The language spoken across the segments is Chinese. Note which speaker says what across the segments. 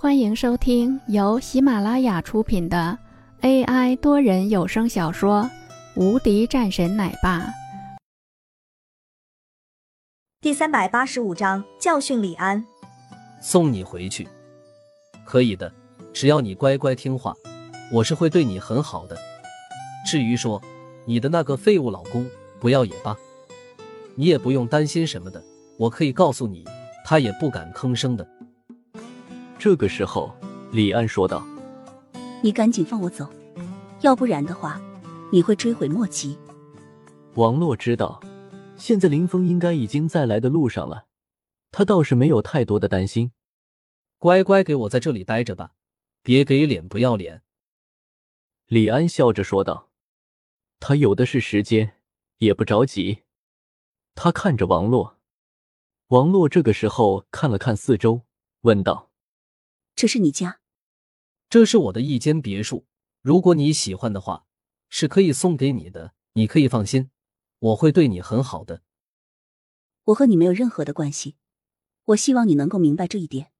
Speaker 1: 欢迎收听由喜马拉雅出品的 AI 多人有声小说《无敌战神奶爸》
Speaker 2: 第三百八十五章教训李安。
Speaker 3: 送你回去，可以的，只要你乖乖听话，我是会对你很好的。至于说你的那个废物老公不要也罢，你也不用担心什么的，我可以告诉你，他也不敢吭声的。
Speaker 4: 这个时候，李安说道：“
Speaker 5: 你赶紧放我走，要不然的话，你会追悔莫及。”
Speaker 4: 王洛知道，现在林峰应该已经在来的路上了，他倒是没有太多的担心。
Speaker 3: 乖乖给我在这里待着吧，别给脸不要脸。”
Speaker 4: 李安笑着说道，“他有的是时间，也不着急。”他看着王洛，王洛这个时候看了看四周，问道。
Speaker 5: 这是你家，
Speaker 3: 这是我的一间别墅。如果你喜欢的话，是可以送给你的。你可以放心，我会对你很好的。
Speaker 5: 我和你没有任何的关系，我希望你能够明白这一点。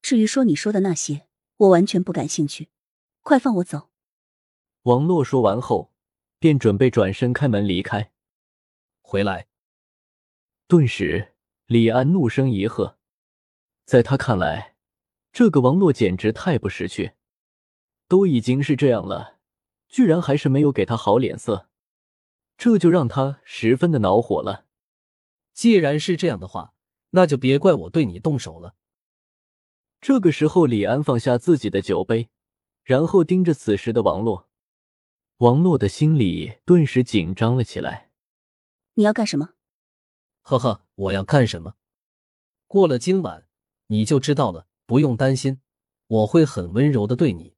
Speaker 5: 至于说你说的那些，我完全不感兴趣。快放我走！
Speaker 4: 王洛说完后，便准备转身开门离开。
Speaker 3: 回来！
Speaker 4: 顿时，李安怒声一喝，在他看来。这个王洛简直太不识趣，都已经是这样了，居然还是没有给他好脸色，这就让他十分的恼火了。
Speaker 3: 既然是这样的话，那就别怪我对你动手了。
Speaker 4: 这个时候，李安放下自己的酒杯，然后盯着此时的王洛，王洛的心里顿时紧张了起来。
Speaker 5: 你要干什么？
Speaker 3: 呵呵，我要干什么？过了今晚，你就知道了。不用担心，我会很温柔的对你。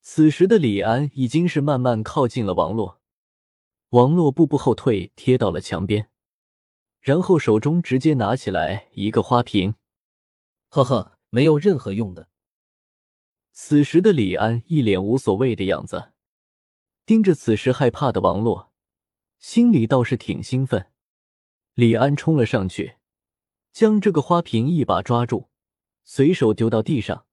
Speaker 4: 此时的李安已经是慢慢靠近了王洛，王洛步步后退，贴到了墙边，然后手中直接拿起来一个花瓶，
Speaker 3: 呵呵，没有任何用的。
Speaker 4: 此时的李安一脸无所谓的样子，盯着此时害怕的王洛，心里倒是挺兴奋。李安冲了上去，将这个花瓶一把抓住。随手丢到地上，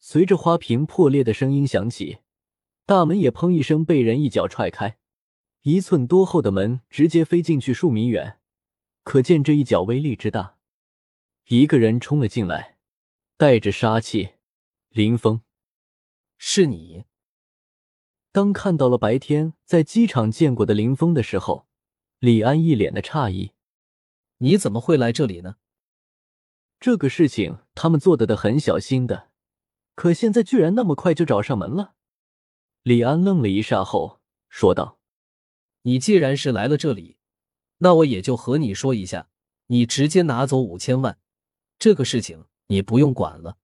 Speaker 4: 随着花瓶破裂的声音响起，大门也砰一声被人一脚踹开，一寸多厚的门直接飞进去数米远，可见这一脚威力之大。一个人冲了进来，带着杀气。林峰，
Speaker 3: 是你？
Speaker 4: 当看到了白天在机场见过的林峰的时候，李安一脸的诧异：“
Speaker 3: 你怎么会来这里呢？”
Speaker 4: 这个事情他们做的的很小心的，可现在居然那么快就找上门了。李安愣了一下后说道：“
Speaker 3: 你既然是来了这里，那我也就和你说一下，你直接拿走五千万，这个事情你不用管了。”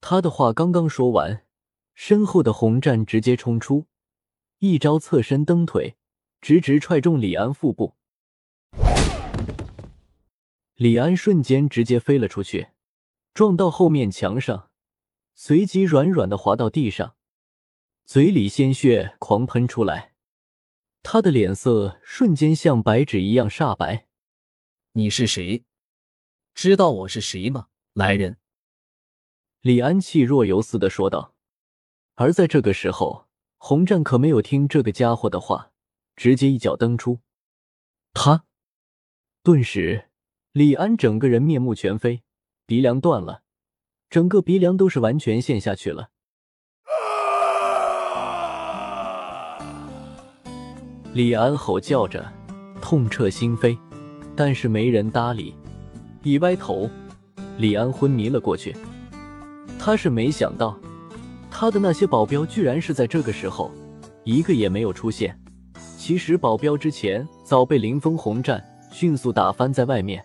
Speaker 4: 他的话刚刚说完，身后的红战直接冲出，一招侧身蹬腿，直直踹中李安腹部。李安瞬间直接飞了出去，撞到后面墙上，随即软软的滑到地上，嘴里鲜血狂喷出来，他的脸色瞬间像白纸一样煞白。
Speaker 3: 你是谁？知道我是谁吗？来人！
Speaker 4: 李安气若游丝的说道。而在这个时候，洪战可没有听这个家伙的话，直接一脚蹬出，他顿时。李安整个人面目全非，鼻梁断了，整个鼻梁都是完全陷下去了。李安吼叫着，痛彻心扉，但是没人搭理。一歪头，李安昏迷了过去。他是没想到，他的那些保镖居然是在这个时候，一个也没有出现。其实保镖之前早被林峰红战迅速打翻在外面。